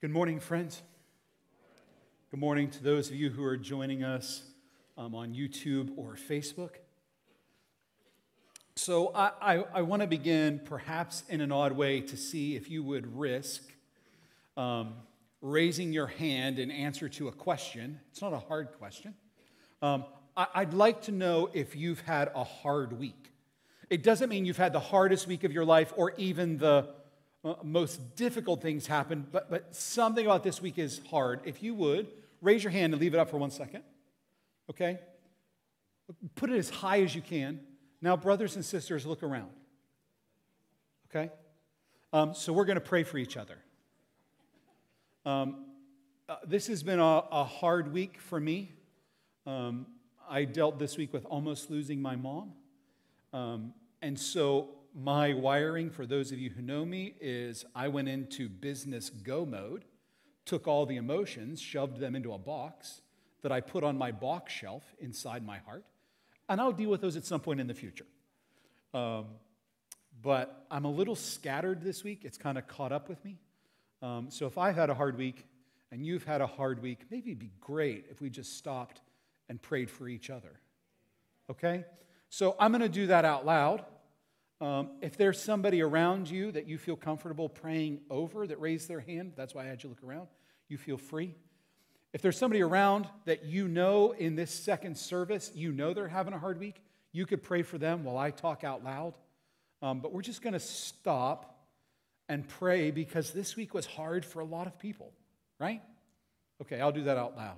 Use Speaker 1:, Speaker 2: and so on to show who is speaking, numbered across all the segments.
Speaker 1: Good morning, friends. Good morning to those of you who are joining us um, on YouTube or Facebook. So, I, I, I want to begin perhaps in an odd way to see if you would risk um, raising your hand in answer to a question. It's not a hard question. Um, I, I'd like to know if you've had a hard week. It doesn't mean you've had the hardest week of your life or even the most difficult things happen, but, but something about this week is hard. If you would, raise your hand and leave it up for one second. Okay? Put it as high as you can. Now, brothers and sisters, look around. Okay? Um, so we're going to pray for each other. Um, uh, this has been a, a, hard week for me. Um, I dealt this week with almost losing my mom. Um, and so my wiring, for those of you who know me, is I went into business go mode, took all the emotions, shoved them into a box that I put on my box shelf inside my heart, and I'll deal with those at some point in the future. Um, but I'm a little scattered this week. It's kind of caught up with me. Um, so if I've had a hard week and you've had a hard week, maybe it'd be great if we just stopped and prayed for each other. Okay? So I'm going to do that out loud. Um, if there's somebody around you that you feel comfortable praying over that raised their hand, that's why I had you look around, you feel free. If there's somebody around that you know in this second service, you know they're having a hard week, you could pray for them while I talk out loud. Um, but we're just going to stop and pray because this week was hard for a lot of people, right? Okay, I'll do that out loud.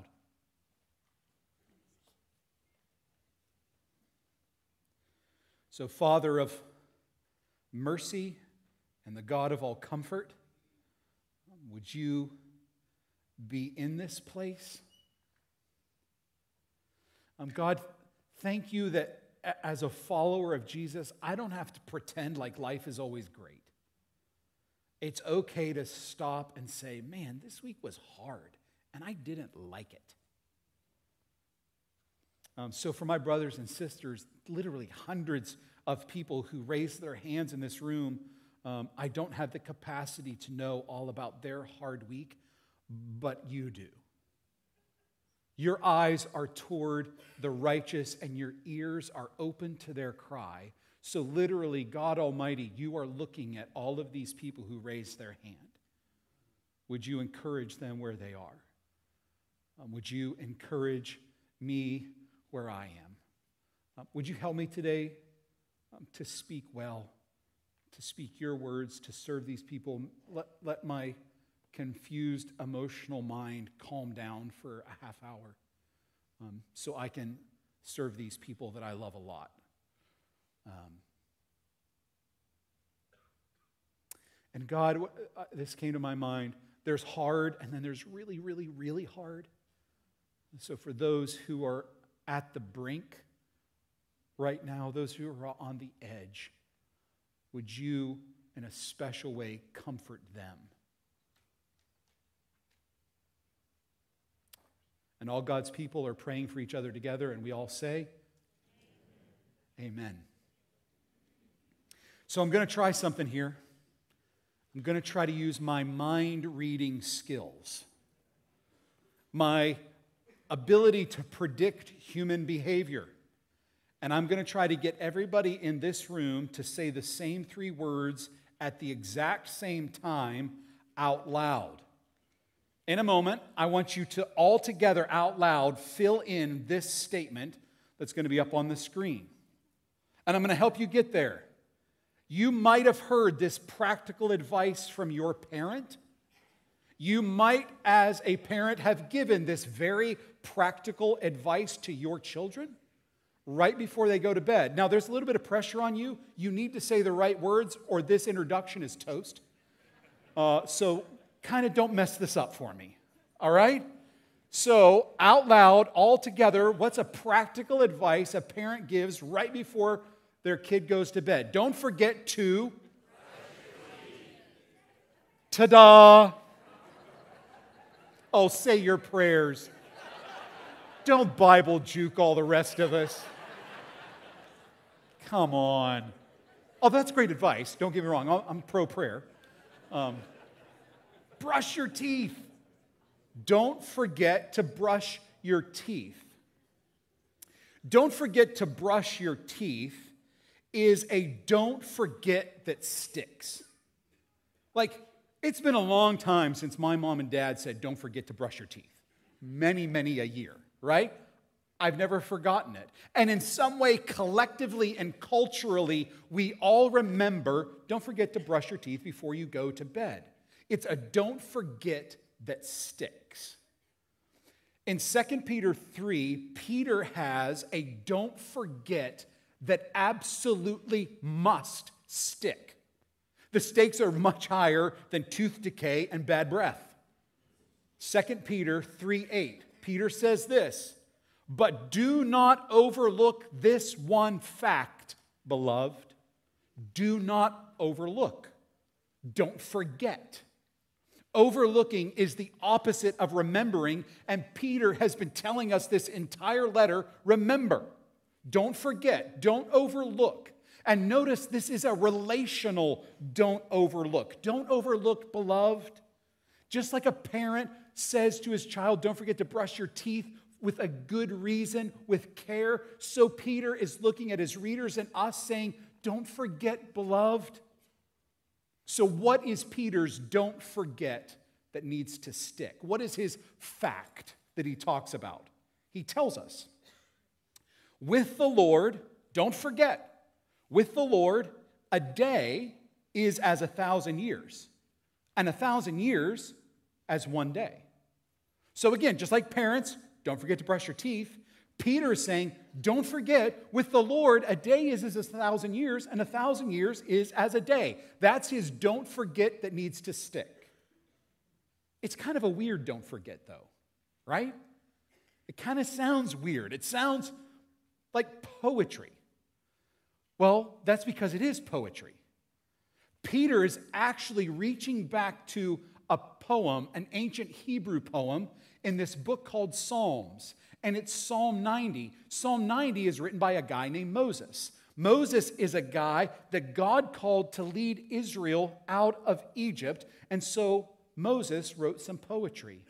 Speaker 1: So, Father of mercy and the God of all comfort, would you be in this place? Um, God, thank you that as a follower of Jesus, I don't have to pretend like life is always great. It's okay to stop and say, man, this week was hard and I didn't like it. Um, so, for my brothers and sisters, literally hundreds of people who raise their hands in this room, um, I don't have the capacity to know all about their hard week, but you do. Your eyes are toward the righteous, and your ears are open to their cry. So, literally, God Almighty, you are looking at all of these people who raise their hand. Would you encourage them where they are? Um, would you encourage me where I am? Um, would you help me today um, to speak well, to speak your words, to serve these people. Let, let my confused emotional mind calm down for a half hour um, so I can serve these people that I love a lot. Um, and God, uh, this came to my mind. There's hard, and then there's really, really, really hard. So, for those who are at the brink right now, those who are on the edge, would you, in a special way, comfort them? And all God's people are praying for each other together, and we all say, Amen. Amen. So I'm going to try something here. I'm going to try to use my mind reading skills, my ability to predict human behavior. And I'm going to try to get everybody in this room to say the same three words at the exact same time out loud. In a moment, I want you to all together out loud fill in this statement that's going to be up on the screen. And I'm going to help you get there. You might have heard this practical advice from your parent. You might, as a parent, have given this very practical advice to your children right before they go to bed. Now, there's a little bit of pressure on you. You need to say the right words, or this introduction is toast. Uh, so, kind of don't mess this up for me. All right? So, out loud, all together, what's a practical advice a parent gives right before their kid goes to bed? Don't forget to. Ta da! Oh, say your prayers. Don't Bible juke all the rest of us. Come on. Oh, that's great advice. Don't get me wrong. I'm pro prayer. Um, brush your teeth. Don't forget to brush your teeth. Don't forget to brush your teeth is a don't forget that sticks. Like, it's been a long time since my mom and dad said, don't forget to brush your teeth. Many, many a year, right? I've never forgotten it. And in some way, collectively and culturally, we all remember don't forget to brush your teeth before you go to bed. It's a don't forget that sticks. In 2 Peter 3, Peter has a don't forget that absolutely must stick. The stakes are much higher than tooth decay and bad breath. 2 Peter 3 8, Peter says this, but do not overlook this one fact, beloved. Do not overlook. Don't forget. Overlooking is the opposite of remembering, and Peter has been telling us this entire letter remember. Don't forget, don't overlook. And notice this is a relational don't overlook. Don't overlook, beloved. Just like a parent says to his child, don't forget to brush your teeth with a good reason, with care, so Peter is looking at his readers and us saying, don't forget, beloved. So, what is Peter's don't forget that needs to stick? What is his fact that he talks about? He tells us with the Lord, don't forget, with the Lord, a day is as a thousand years, and a thousand years as one day. So, again, just like parents, don't forget to brush your teeth. Peter is saying, don't forget, with the Lord, a day is as a thousand years, and a thousand years is as a day. That's his don't forget that needs to stick. It's kind of a weird don't forget, though, right? It kind of sounds weird. It sounds like poetry. Well, that's because it is poetry. Peter is actually reaching back to a poem, an ancient Hebrew poem, in this book called Psalms, and it's Psalm 90. Psalm 90 is written by a guy named Moses. Moses is a guy that God called to lead Israel out of Egypt, and so Moses wrote some poetry.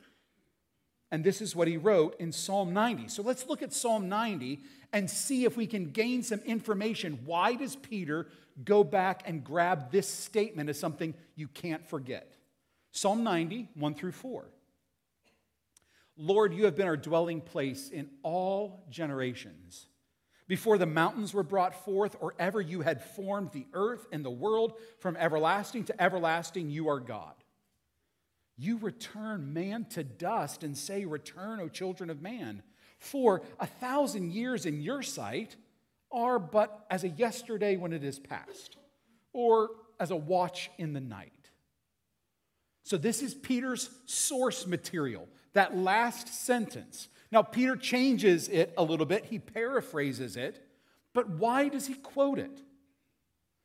Speaker 1: And this is what he wrote in Psalm 90. So let's look at Psalm 90 and see if we can gain some information. Why does Peter go back and grab this statement as something you can't forget? Psalm 90, 1 through 4. Lord, you have been our dwelling place in all generations. Before the mountains were brought forth, or ever you had formed the earth and the world, from everlasting to everlasting, you are God. You return man to dust and say, Return, O children of man. For a thousand years in your sight are but as a yesterday when it is past, or as a watch in the night. So, this is Peter's source material, that last sentence. Now, Peter changes it a little bit, he paraphrases it, but why does he quote it?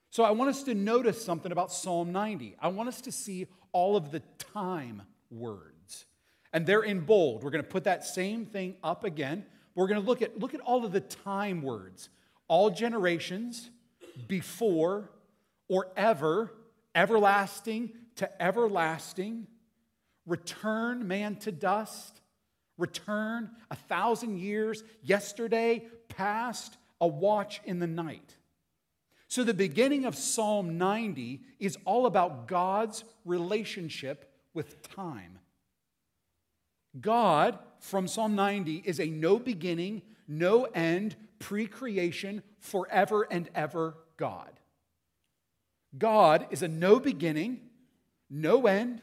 Speaker 1: So, I want us to notice something about Psalm 90. I want us to see all of the time words and they're in bold. We're going to put that same thing up again. We're going to look at look at all of the time words. All generations, before or ever, everlasting to everlasting, return man to dust, return a thousand years, yesterday, past, a watch in the night. So, the beginning of Psalm 90 is all about God's relationship with time. God, from Psalm 90, is a no beginning, no end, pre creation, forever and ever God. God is a no beginning, no end,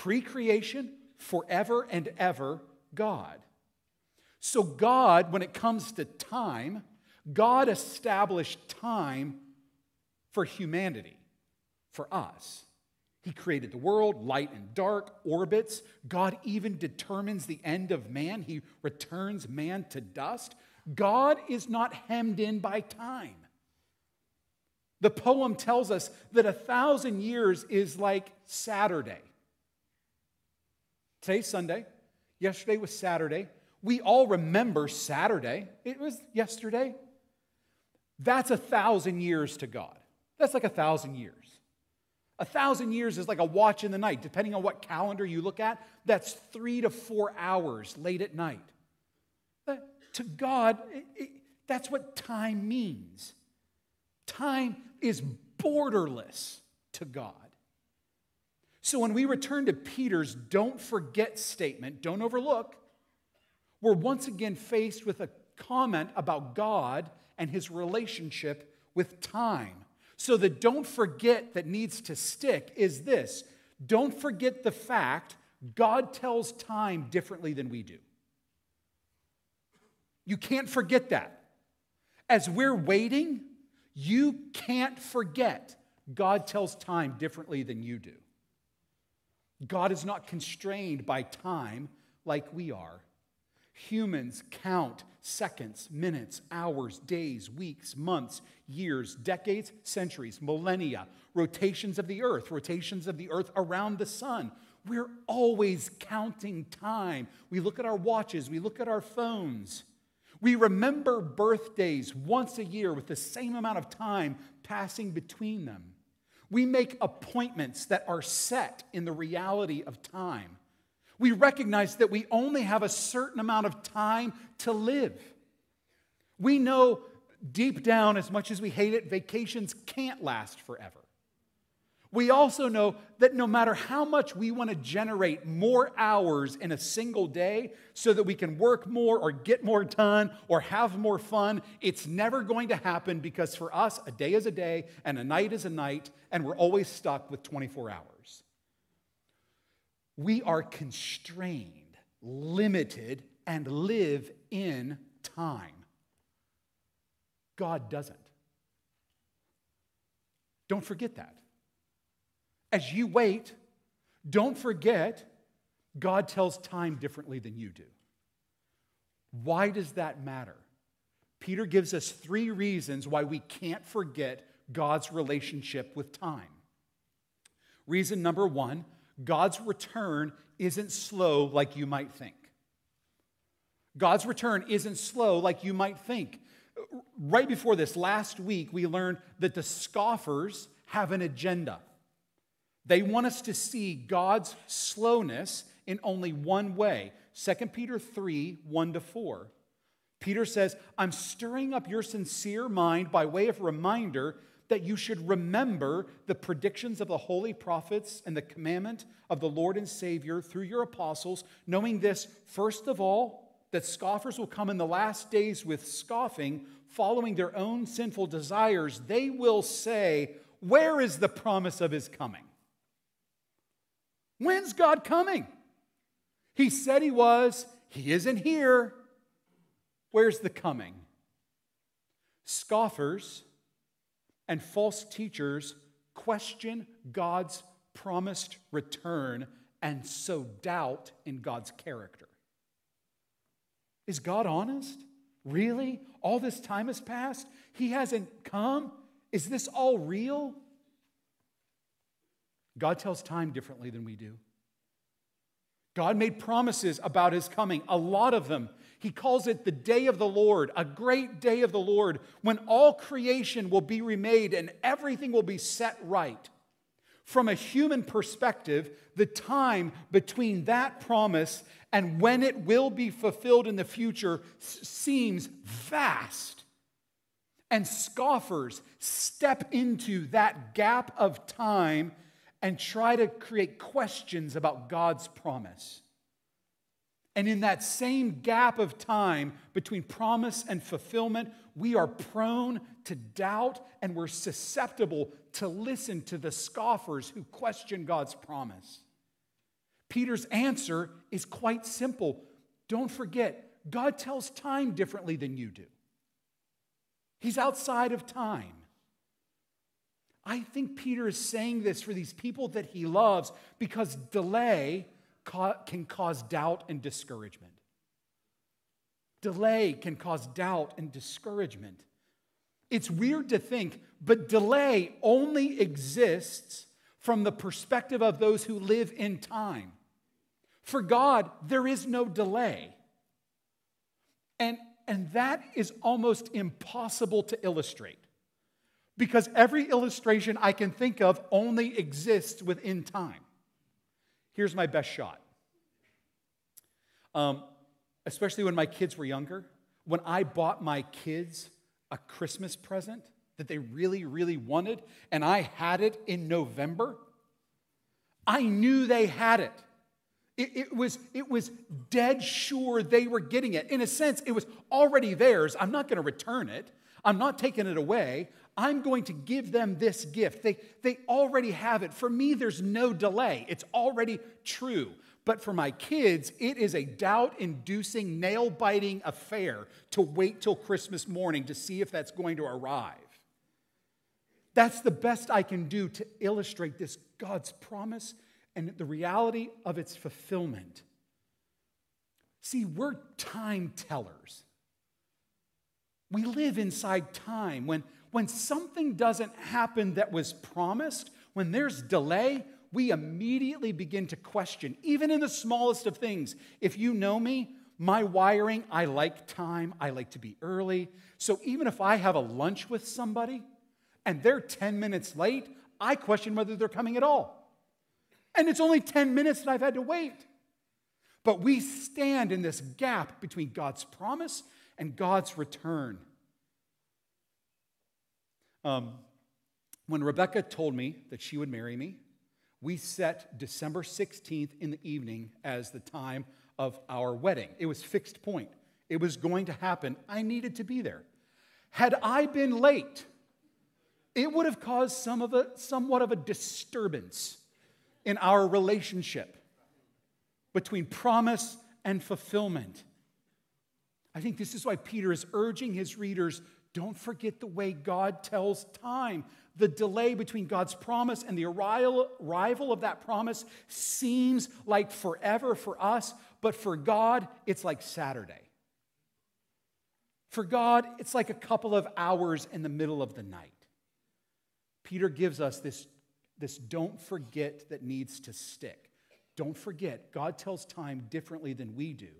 Speaker 1: pre creation, forever and ever God. So, God, when it comes to time, God established time for humanity, for us. He created the world, light and dark, orbits. God even determines the end of man. He returns man to dust. God is not hemmed in by time. The poem tells us that a thousand years is like Saturday. Today's Sunday. Yesterday was Saturday. We all remember Saturday. It was yesterday. That's a thousand years to God. That's like a thousand years. A thousand years is like a watch in the night. Depending on what calendar you look at, that's three to four hours late at night. But to God, it, it, that's what time means. Time is borderless to God. So when we return to Peter's don't forget statement, don't overlook, we're once again faced with a comment about God and his relationship with time. So the don't forget that needs to stick is this don't forget the fact God tells time differently than we do. You can't forget that. As we're waiting, you can't forget God tells time differently than you do. God is not constrained by time like we are. Humans count seconds, minutes, hours, days, weeks, months, years, decades, centuries, millennia, rotations of the earth, rotations of the earth around the sun. We're always counting time. We look at our watches, we look at our phones. We remember birthdays once a year with the same amount of time passing between them. We make appointments that are set in the reality of time. We recognize that we only have a certain amount of time to live. We know deep down, as much as we hate it, vacations can't last forever. We also know that no matter how much we want to generate more hours in a single day so that we can work more or get more done or have more fun, it's never going to happen because for us, a day is a day and a night is a night, and we're always stuck with 24 hours. We are constrained, limited, and live in time. God doesn't. Don't forget that. As you wait, don't forget God tells time differently than you do. Why does that matter? Peter gives us three reasons why we can't forget God's relationship with time. Reason number one God's return isn't slow like you might think. God's return isn't slow like you might think. Right before this, last week, we learned that the scoffers have an agenda. They want us to see God's slowness in only one way 2 Peter 3 1 to 4. Peter says, I'm stirring up your sincere mind by way of reminder that you should remember the predictions of the holy prophets and the commandment of the Lord and Savior through your apostles, knowing this, first of all, that scoffers will come in the last days with scoffing, following their own sinful desires. They will say, Where is the promise of his coming? When's God coming? He said he was, he isn't here. Where's the coming? Scoffers and false teachers question God's promised return and sow doubt in God's character. Is God honest? Really? All this time has passed? He hasn't come? Is this all real? God tells time differently than we do. God made promises about his coming, a lot of them. He calls it the day of the Lord, a great day of the Lord, when all creation will be remade and everything will be set right. From a human perspective, the time between that promise and when it will be fulfilled in the future seems vast. And scoffers step into that gap of time and try to create questions about God's promise. And in that same gap of time between promise and fulfillment, we are prone to doubt and we're susceptible to listen to the scoffers who question God's promise. Peter's answer is quite simple. Don't forget, God tells time differently than you do. He's outside of time. I think Peter is saying this for these people that he loves because delay can cause doubt and discouragement. Delay can cause doubt and discouragement. It's weird to think, but delay only exists from the perspective of those who live in time. For God, there is no delay. And, and that is almost impossible to illustrate. Because every illustration I can think of only exists within time. Here's my best shot. Um, especially when my kids were younger, when I bought my kids a Christmas present that they really, really wanted, and I had it in November, I knew they had it. It, it, was, it was dead sure they were getting it. In a sense, it was already theirs. I'm not going to return it. I'm not taking it away. I'm going to give them this gift. They, they already have it. For me, there's no delay. It's already true. But for my kids, it is a doubt inducing, nail biting affair to wait till Christmas morning to see if that's going to arrive. That's the best I can do to illustrate this God's promise and the reality of its fulfillment. See, we're time tellers. We live inside time. When, when something doesn't happen that was promised, when there's delay, we immediately begin to question, even in the smallest of things. If you know me, my wiring, I like time, I like to be early. So even if I have a lunch with somebody and they're 10 minutes late, I question whether they're coming at all. And it's only 10 minutes that I've had to wait. But we stand in this gap between God's promise and God's return. Um, when Rebecca told me that she would marry me, we set December 16th in the evening as the time of our wedding. It was fixed point. It was going to happen. I needed to be there. Had I been late, it would have caused some of a, somewhat of a disturbance in our relationship between promise and fulfillment. I think this is why Peter is urging his readers don't forget the way God tells time. The delay between God's promise and the arrival of that promise seems like forever for us, but for God, it's like Saturday. For God, it's like a couple of hours in the middle of the night. Peter gives us this, this don't forget that needs to stick. Don't forget, God tells time differently than we do.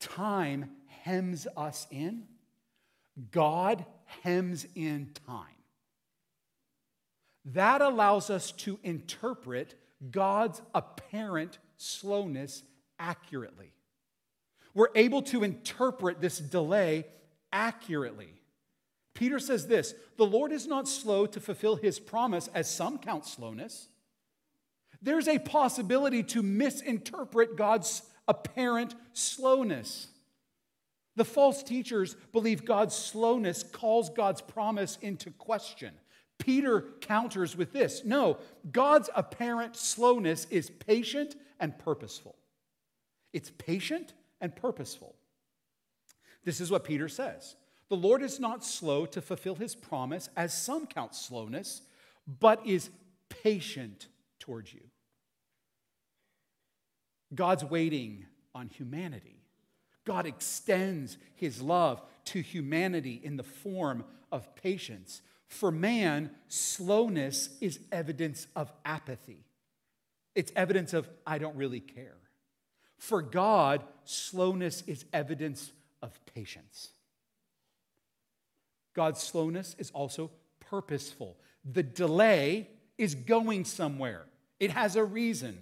Speaker 1: Time hems us in, God hems in time. That allows us to interpret God's apparent slowness accurately. We're able to interpret this delay accurately. Peter says this The Lord is not slow to fulfill his promise, as some count slowness. There's a possibility to misinterpret God's apparent slowness. The false teachers believe God's slowness calls God's promise into question. Peter counters with this no, God's apparent slowness is patient and purposeful. It's patient and purposeful. This is what Peter says The Lord is not slow to fulfill his promise, as some count slowness, but is patient towards you. God's waiting on humanity. God extends his love to humanity in the form of patience. For man, slowness is evidence of apathy. It's evidence of, I don't really care. For God, slowness is evidence of patience. God's slowness is also purposeful. The delay is going somewhere, it has a reason.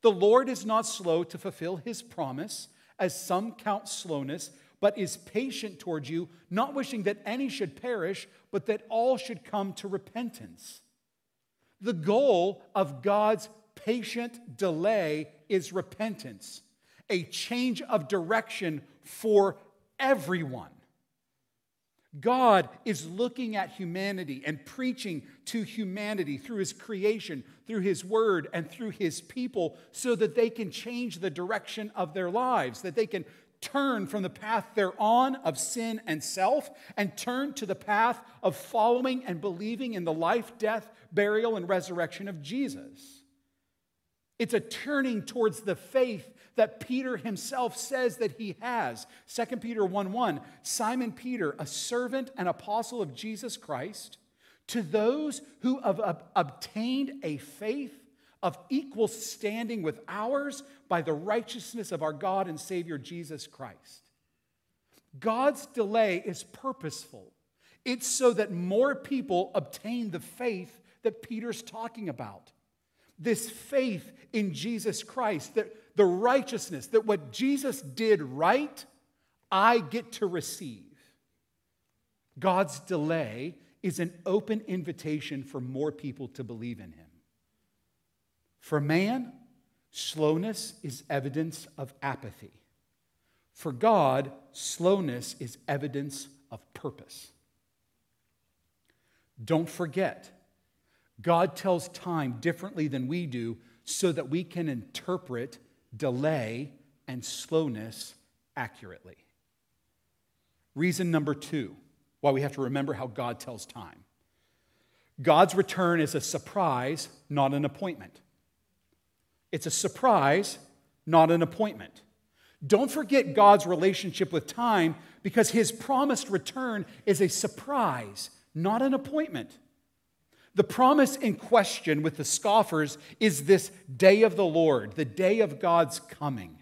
Speaker 1: The Lord is not slow to fulfill his promise, as some count slowness, but is patient towards you, not wishing that any should perish, but that all should come to repentance. The goal of God's patient delay is repentance, a change of direction for everyone. God is looking at humanity and preaching to humanity through his creation, through his word, and through his people so that they can change the direction of their lives, that they can turn from the path they're on of sin and self and turn to the path of following and believing in the life, death, burial, and resurrection of Jesus. It's a turning towards the faith that Peter himself says that he has. 2 Peter 1 1, Simon Peter, a servant and apostle of Jesus Christ, to those who have obtained a faith of equal standing with ours by the righteousness of our God and Savior Jesus Christ. God's delay is purposeful. It's so that more people obtain the faith that Peter's talking about. This faith in Jesus Christ, that the righteousness, that what Jesus did right, I get to receive. God's delay is an open invitation for more people to believe in him. For man, slowness is evidence of apathy. For God, slowness is evidence of purpose. Don't forget, God tells time differently than we do so that we can interpret delay and slowness accurately. Reason number two why we have to remember how God tells time God's return is a surprise, not an appointment. It's a surprise, not an appointment. Don't forget God's relationship with time because his promised return is a surprise, not an appointment. The promise in question with the scoffers is this day of the Lord, the day of God's coming.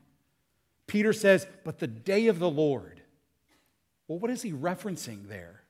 Speaker 1: Peter says, but the day of the Lord. Well, what is he referencing there?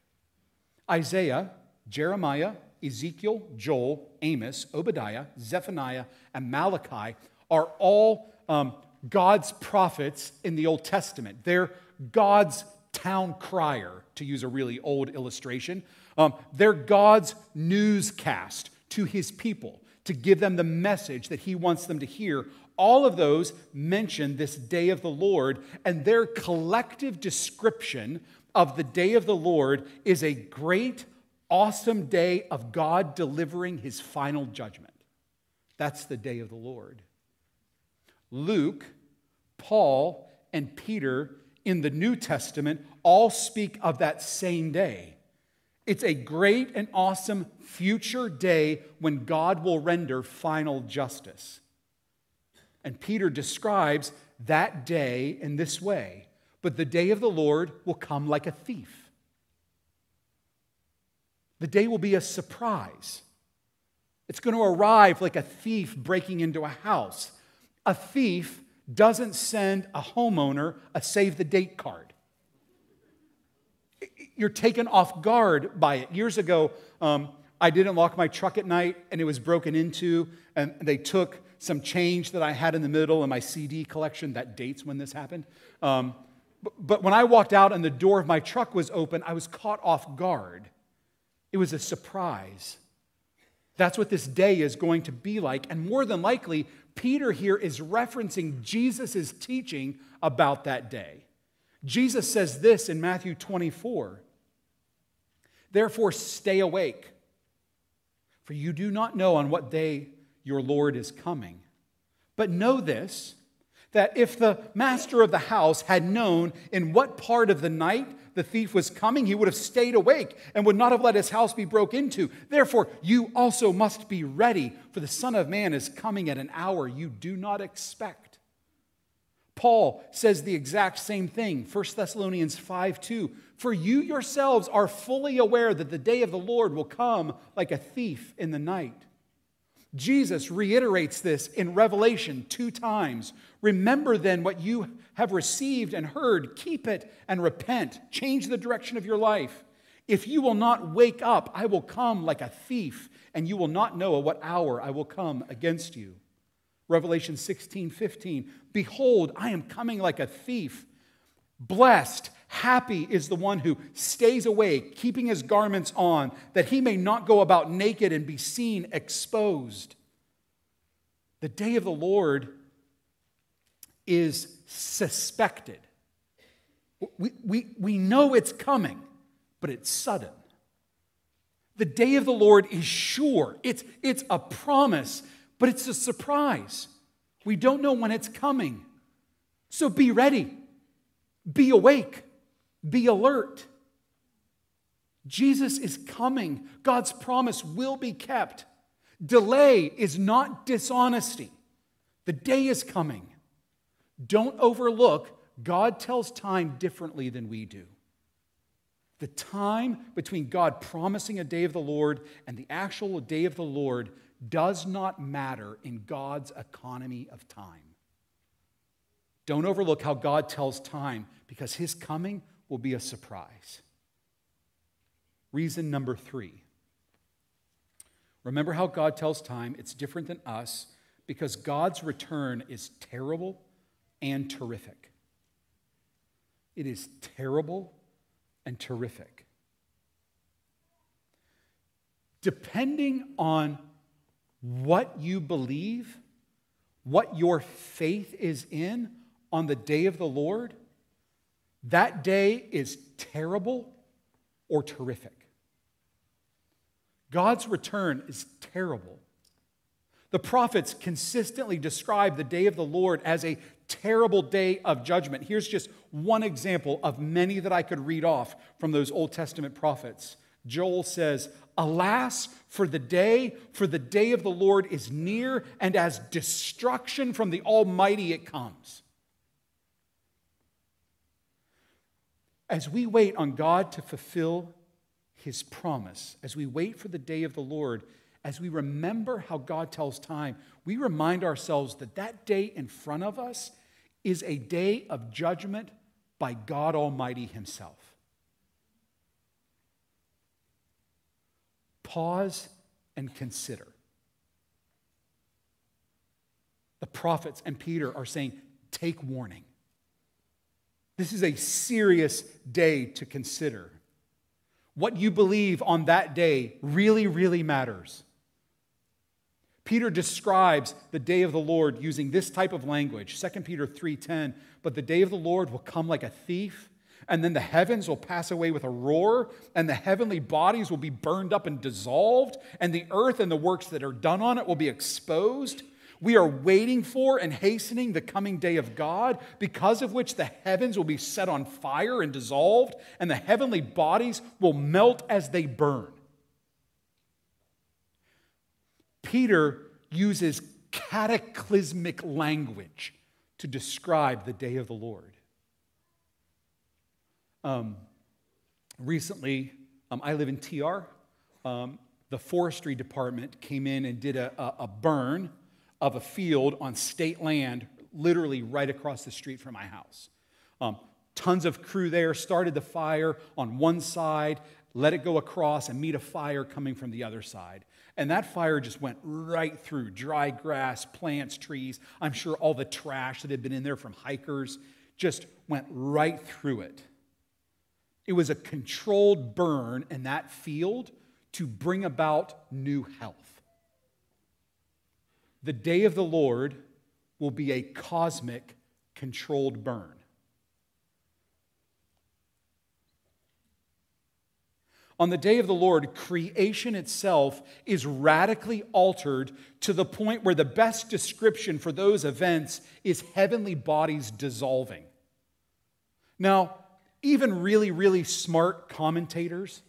Speaker 1: Isaiah, Jeremiah, Ezekiel, Joel, Amos, Obadiah, Zephaniah, and Malachi are all um, God's prophets in the Old Testament. They're God's town crier, to use a really old illustration. Um, they're God's newscast to his people to give them the message that he wants them to hear. All of those mention this day of the Lord, and their collective description of the day of the Lord is a great, awesome day of God delivering his final judgment. That's the day of the Lord. Luke, Paul, and Peter in the New Testament all speak of that same day. It's a great and awesome future day when God will render final justice. And Peter describes that day in this way But the day of the Lord will come like a thief. The day will be a surprise. It's going to arrive like a thief breaking into a house. A thief doesn't send a homeowner a save the date card. You're taken off guard by it. Years ago, um, I didn't lock my truck at night and it was broken into, and they took some change that I had in the middle in my CD collection that dates when this happened. Um, but, but when I walked out and the door of my truck was open, I was caught off guard. It was a surprise. That's what this day is going to be like. And more than likely, Peter here is referencing Jesus' teaching about that day. Jesus says this in Matthew 24 Therefore, stay awake, for you do not know on what day your Lord is coming. But know this that if the master of the house had known in what part of the night the thief was coming, he would have stayed awake and would not have let his house be broke into. Therefore, you also must be ready, for the Son of Man is coming at an hour you do not expect. Paul says the exact same thing, 1 Thessalonians 5 2. For you yourselves are fully aware that the day of the Lord will come like a thief in the night. Jesus reiterates this in Revelation two times. Remember then what you have received and heard, keep it and repent. Change the direction of your life. If you will not wake up, I will come like a thief, and you will not know at what hour I will come against you. Revelation 16, 15. Behold, I am coming like a thief. Blessed, happy is the one who stays awake, keeping his garments on, that he may not go about naked and be seen exposed. The day of the Lord is suspected. We, we, we know it's coming, but it's sudden. The day of the Lord is sure. It's, it's a promise, but it's a surprise. We don't know when it's coming. So be ready, be awake, be alert. Jesus is coming. God's promise will be kept. Delay is not dishonesty. The day is coming. Don't overlook, God tells time differently than we do. The time between God promising a day of the Lord and the actual day of the Lord does not matter in God's economy of time. Don't overlook how God tells time because his coming will be a surprise. Reason number three. Remember how God tells time, it's different than us because God's return is terrible and terrific. It is terrible and terrific. Depending on what you believe, what your faith is in on the day of the Lord, that day is terrible or terrific. God's return is terrible. The prophets consistently describe the day of the Lord as a terrible day of judgment. Here's just one example of many that I could read off from those Old Testament prophets. Joel says, Alas, for the day, for the day of the Lord is near, and as destruction from the Almighty it comes. As we wait on God to fulfill his promise, as we wait for the day of the Lord, as we remember how God tells time, we remind ourselves that that day in front of us is a day of judgment by God Almighty Himself. Pause and consider. The prophets and Peter are saying, take warning. This is a serious day to consider. What you believe on that day really, really matters. Peter describes the day of the Lord using this type of language 2 Peter 3:10 but the day of the Lord will come like a thief and then the heavens will pass away with a roar and the heavenly bodies will be burned up and dissolved and the earth and the works that are done on it will be exposed we are waiting for and hastening the coming day of God, because of which the heavens will be set on fire and dissolved, and the heavenly bodies will melt as they burn. Peter uses cataclysmic language to describe the day of the Lord. Um, recently, um, I live in TR. Um, the forestry department came in and did a, a, a burn of a field on state land, literally right across the street from my house. Um, tons of crew there started the fire on one side, let it go across, and meet a fire coming from the other side. And that fire just went right through dry grass, plants, trees. I'm sure all the trash that had been in there from hikers just went right through it. It was a controlled burn in that field to bring about new health. The day of the Lord will be a cosmic controlled burn. On the day of the Lord, creation itself is radically altered to the point where the best description for those events is heavenly bodies dissolving. Now, even really, really smart commentators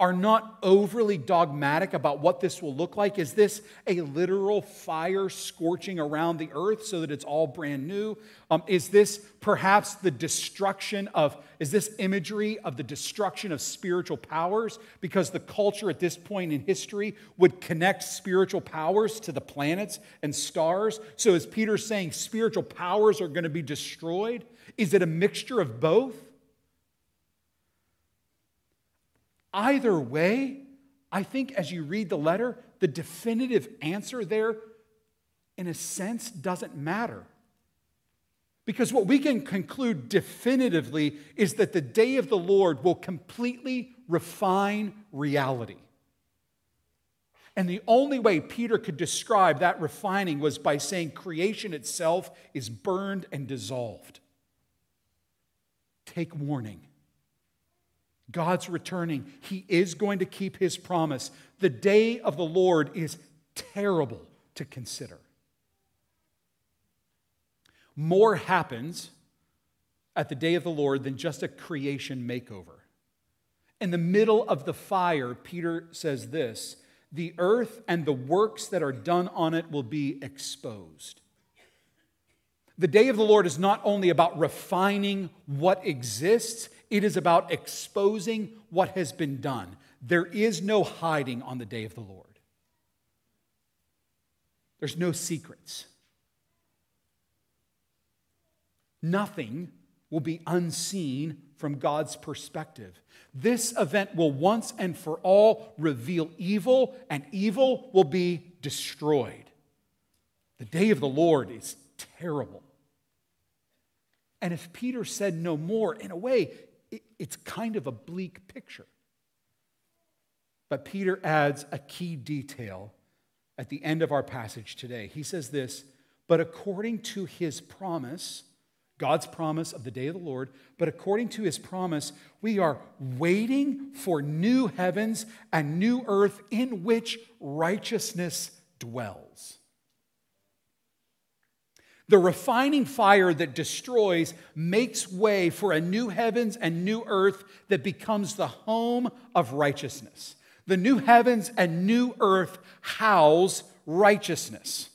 Speaker 1: are not overly dogmatic about what this will look like. Is this a literal fire scorching around the earth so that it's all brand new? Um, is this perhaps the destruction of, is this imagery of the destruction of spiritual powers? Because the culture at this point in history would connect spiritual powers to the planets and stars. So is Peter saying spiritual powers are going to be destroyed? Is it a mixture of both? Either way, I think as you read the letter, the definitive answer there, in a sense, doesn't matter. Because what we can conclude definitively is that the day of the Lord will completely refine reality. And the only way Peter could describe that refining was by saying creation itself is burned and dissolved. Take warning. God's returning. He is going to keep his promise. The day of the Lord is terrible to consider. More happens at the day of the Lord than just a creation makeover. In the middle of the fire, Peter says this the earth and the works that are done on it will be exposed. The day of the Lord is not only about refining what exists, it is about exposing what has been done. There is no hiding on the day of the Lord, there's no secrets. Nothing will be unseen from God's perspective. This event will once and for all reveal evil, and evil will be destroyed. The day of the Lord is terrible. And if Peter said no more, in a way, it's kind of a bleak picture. But Peter adds a key detail at the end of our passage today. He says this, but according to his promise, God's promise of the day of the Lord, but according to his promise, we are waiting for new heavens and new earth in which righteousness dwells. The refining fire that destroys makes way for a new heavens and new earth that becomes the home of righteousness. The new heavens and new earth house righteousness.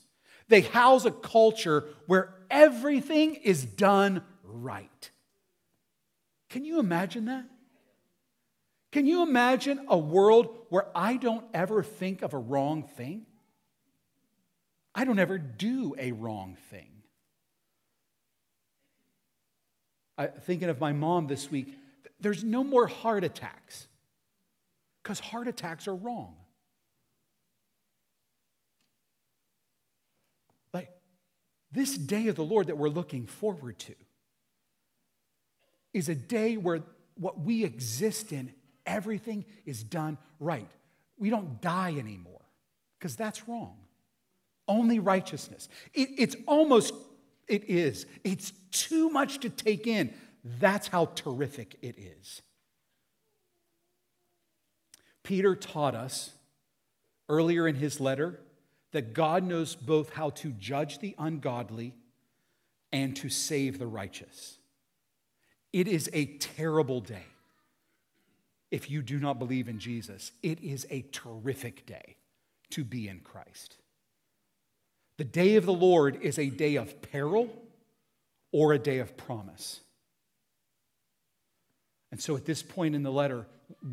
Speaker 1: They house a culture where everything is done right. Can you imagine that? Can you imagine a world where I don't ever think of a wrong thing? I don't ever do a wrong thing. Thinking of my mom this week, there's no more heart attacks because heart attacks are wrong. Like this day of the Lord that we're looking forward to is a day where what we exist in, everything is done right. We don't die anymore because that's wrong. Only righteousness. It, it's almost, it is. It's too much to take in. That's how terrific it is. Peter taught us earlier in his letter that God knows both how to judge the ungodly and to save the righteous. It is a terrible day if you do not believe in Jesus. It is a terrific day to be in Christ. The day of the Lord is a day of peril or a day of promise. And so at this point in the letter,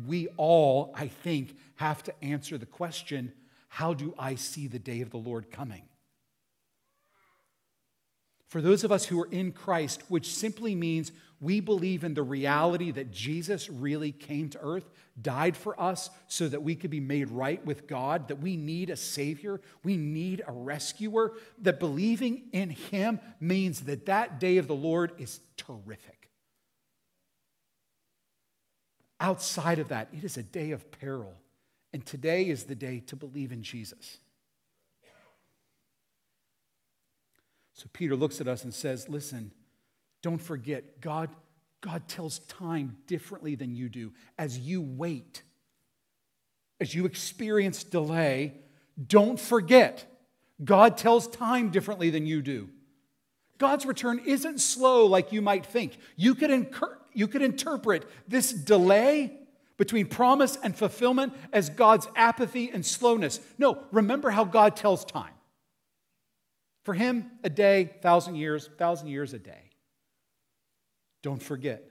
Speaker 1: we all, I think, have to answer the question how do I see the day of the Lord coming? For those of us who are in Christ, which simply means we believe in the reality that Jesus really came to earth, died for us so that we could be made right with God, that we need a Savior, we need a rescuer, that believing in Him means that that day of the Lord is terrific. Outside of that, it is a day of peril and today is the day to believe in Jesus. So Peter looks at us and says, Listen, don't forget, God, God tells time differently than you do. As you wait, as you experience delay, don't forget, God tells time differently than you do. God's return isn't slow like you might think. You could, incur, you could interpret this delay between promise and fulfillment as God's apathy and slowness. No, remember how God tells time. For him, a day, thousand years, thousand years a day. Don't forget.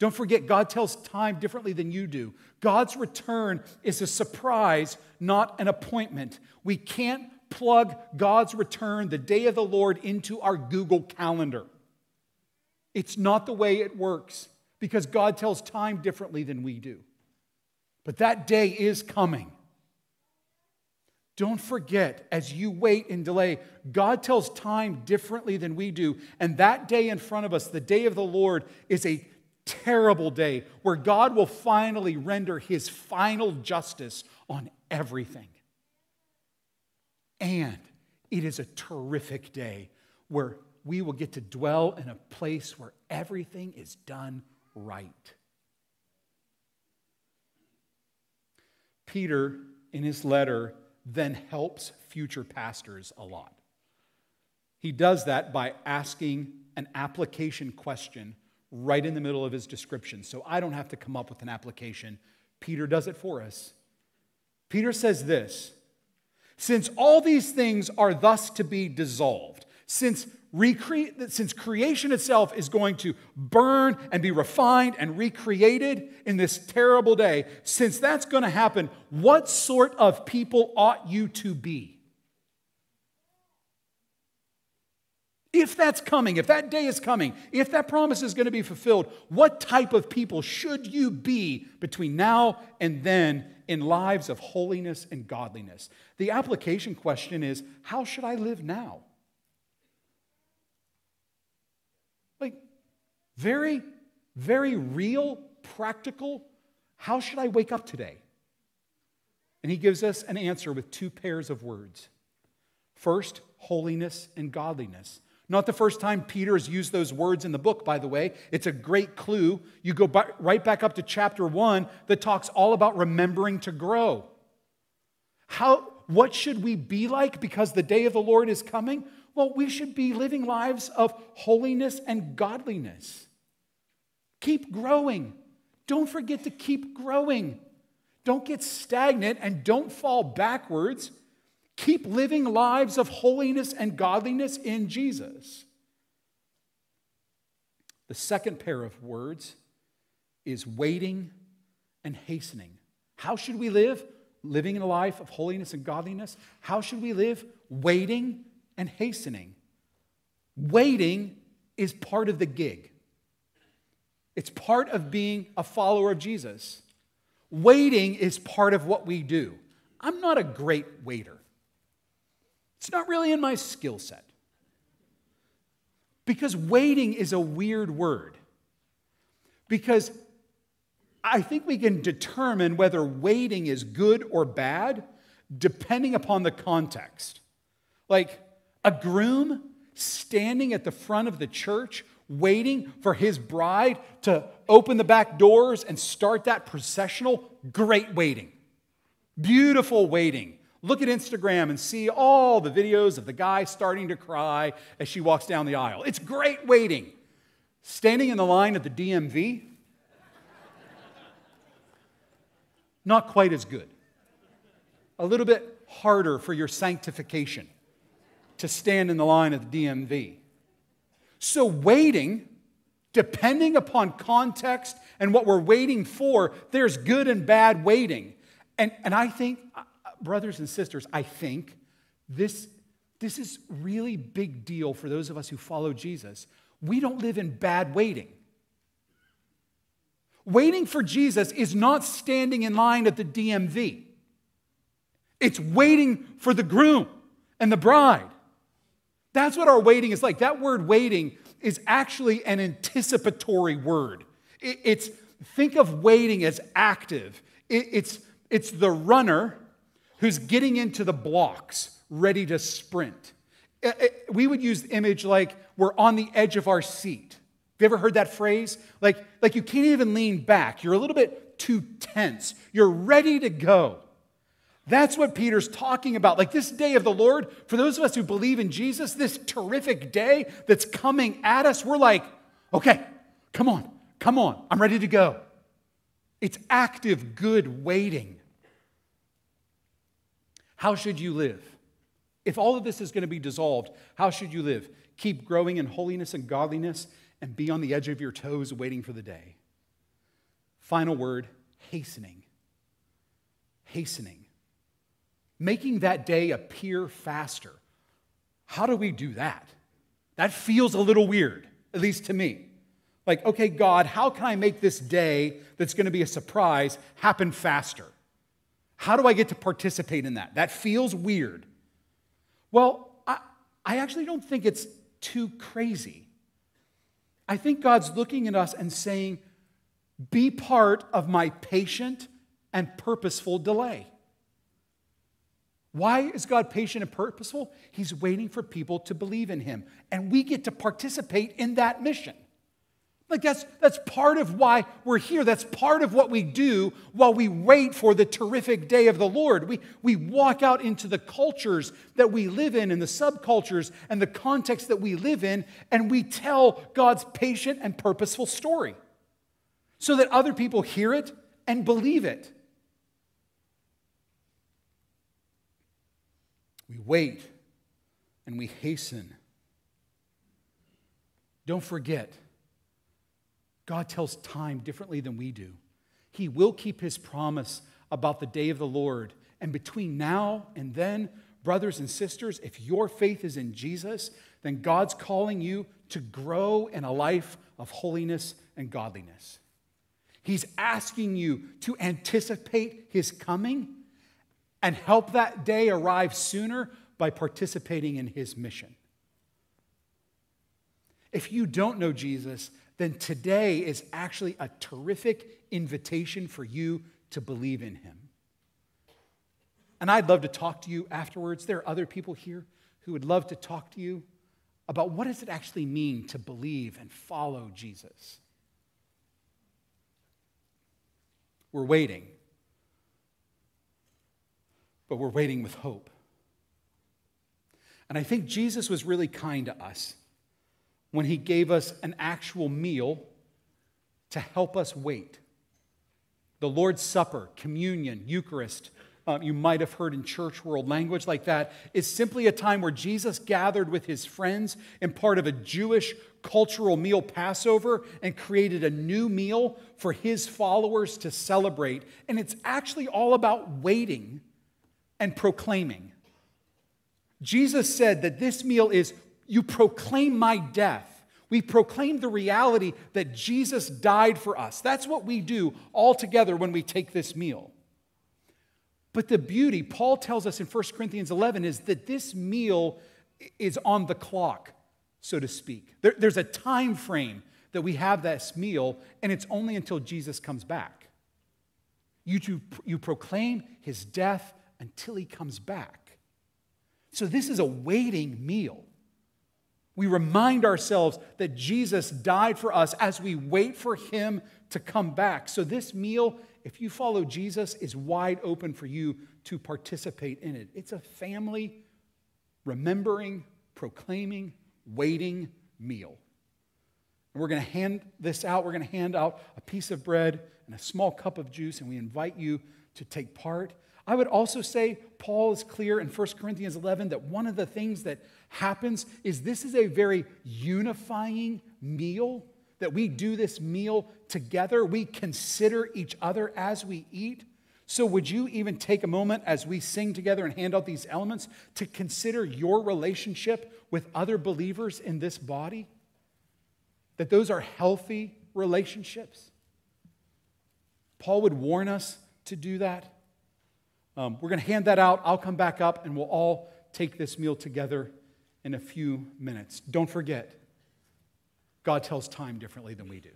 Speaker 1: Don't forget, God tells time differently than you do. God's return is a surprise, not an appointment. We can't plug God's return, the day of the Lord, into our Google Calendar. It's not the way it works because God tells time differently than we do. But that day is coming. Don't forget, as you wait and delay, God tells time differently than we do. And that day in front of us, the day of the Lord, is a terrible day where God will finally render his final justice on everything. And it is a terrific day where we will get to dwell in a place where everything is done right. Peter, in his letter, then helps future pastors a lot. He does that by asking an application question right in the middle of his description. So I don't have to come up with an application. Peter does it for us. Peter says this Since all these things are thus to be dissolved, since recreate, since creation itself is going to burn and be refined and recreated in this terrible day, since that's going to happen, what sort of people ought you to be? if that's coming, if that day is coming, if that promise is going to be fulfilled, what type of people should you be between now and then in lives of holiness and godliness? The application question is how should I live now? Like, very, very real, practical. How should I wake up today? And he gives us an answer with two pairs of words. First, holiness and godliness. Not the first time Peter has used those words in the book, by the way. It's a great clue. You go by, right back up to chapter one that talks all about remembering to grow. How, what should we be like because the day of the Lord is coming? Well, we should be living lives of holiness and godliness. Keep growing. Don't forget to keep growing. Don't get stagnant and don't fall backwards. Keep living lives of holiness and godliness in Jesus. The second pair of words is waiting and hastening. How should we live? Living in a life of holiness and godliness. How should we live? Waiting and hastening. Waiting is part of the gig, it's part of being a follower of Jesus. Waiting is part of what we do. I'm not a great waiter. It's not really in my skill set. Because waiting is a weird word. Because I think we can determine whether waiting is good or bad depending upon the context. Like a groom standing at the front of the church waiting for his bride to open the back doors and start that processional, great waiting. Beautiful waiting. Look at Instagram and see all the videos of the guy starting to cry as she walks down the aisle. It's great waiting. Standing in the line at the DMV, not quite as good. A little bit harder for your sanctification to stand in the line at the DMV. So, waiting, depending upon context and what we're waiting for, there's good and bad waiting. And, and I think, uh, brothers and sisters, I think this, this is really big deal for those of us who follow Jesus. We don't live in bad waiting. Waiting for Jesus is not standing in line at the DMV. It's waiting for the groom and the bride. That's what our waiting is like. That word waiting is actually an anticipatory word. It's think of waiting as active. It's, it's the runner who's getting into the blocks, ready to sprint. We would use image like we're on the edge of our seat. Have you ever heard that phrase? Like, like you can't even lean back. You're a little bit too tense. You're ready to go. That's what Peter's talking about. Like this day of the Lord, for those of us who believe in Jesus, this terrific day that's coming at us, we're like, okay, come on, come on, I'm ready to go. It's active, good waiting. How should you live? If all of this is going to be dissolved, how should you live? Keep growing in holiness and godliness and be on the edge of your toes waiting for the day. Final word hastening. Hastening making that day appear faster. How do we do that? That feels a little weird, at least to me. Like, okay, God, how can I make this day that's going to be a surprise happen faster? How do I get to participate in that? That feels weird. Well, I, I actually don't think it's too crazy. I think God's looking at us and saying, be part of my patient and purposeful delay. Why is God patient and purposeful? He's waiting for people to believe in Him. And we get to participate in that mission. Like that's, that's part of why we're here. That's part of what we do while we wait for the terrific day of the Lord. We, we walk out into the cultures that we live in and the subcultures and the context that we live in, and we tell God's patient and purposeful story so that other people hear it and believe it. We wait and we hasten. Don't forget, God tells time differently than we do. He will keep his promise about the day of the Lord. And between now and then, brothers and sisters, if your faith is in Jesus, then God's calling you to grow in a life of holiness and godliness. He's asking you to anticipate his coming and help that day arrive sooner by participating in his mission. If you don't know Jesus, then today is actually a terrific invitation for you to believe in him. And I'd love to talk to you afterwards. There are other people here who would love to talk to you about what does it actually mean to believe and follow Jesus. We're waiting. But we're waiting with hope. And I think Jesus was really kind to us when he gave us an actual meal to help us wait. The Lord's Supper, communion, Eucharist, um, you might have heard in church world language like that, is simply a time where Jesus gathered with his friends in part of a Jewish cultural meal Passover and created a new meal for his followers to celebrate. And it's actually all about waiting and proclaiming. Jesus said that this meal is you proclaim my death. We proclaim the reality that Jesus died for us. That's what we do all together when we take this meal. But the beauty, Paul tells us in 1 Corinthians 11, is that this meal is on the clock, so to speak. There, there's a time frame that we have this meal, and it's only until Jesus comes back. You, you proclaim his death until he comes back. So this is a waiting meal. We remind ourselves that Jesus died for us as we wait for him to come back. So this meal if you follow Jesus, is wide open for you to participate in it. It's a family remembering, proclaiming, waiting meal. And we're going to hand this out. We're going to hand out a piece of bread and a small cup of juice, and we invite you to take part. I would also say Paul is clear in 1 Corinthians 11 that one of the things that happens is this is a very unifying meal that we do this meal together. We consider each other as we eat. So, would you even take a moment as we sing together and hand out these elements to consider your relationship with other believers in this body? That those are healthy relationships. Paul would warn us to do that. Um, we're going to hand that out. I'll come back up and we'll all take this meal together in a few minutes. Don't forget, God tells time differently than we do.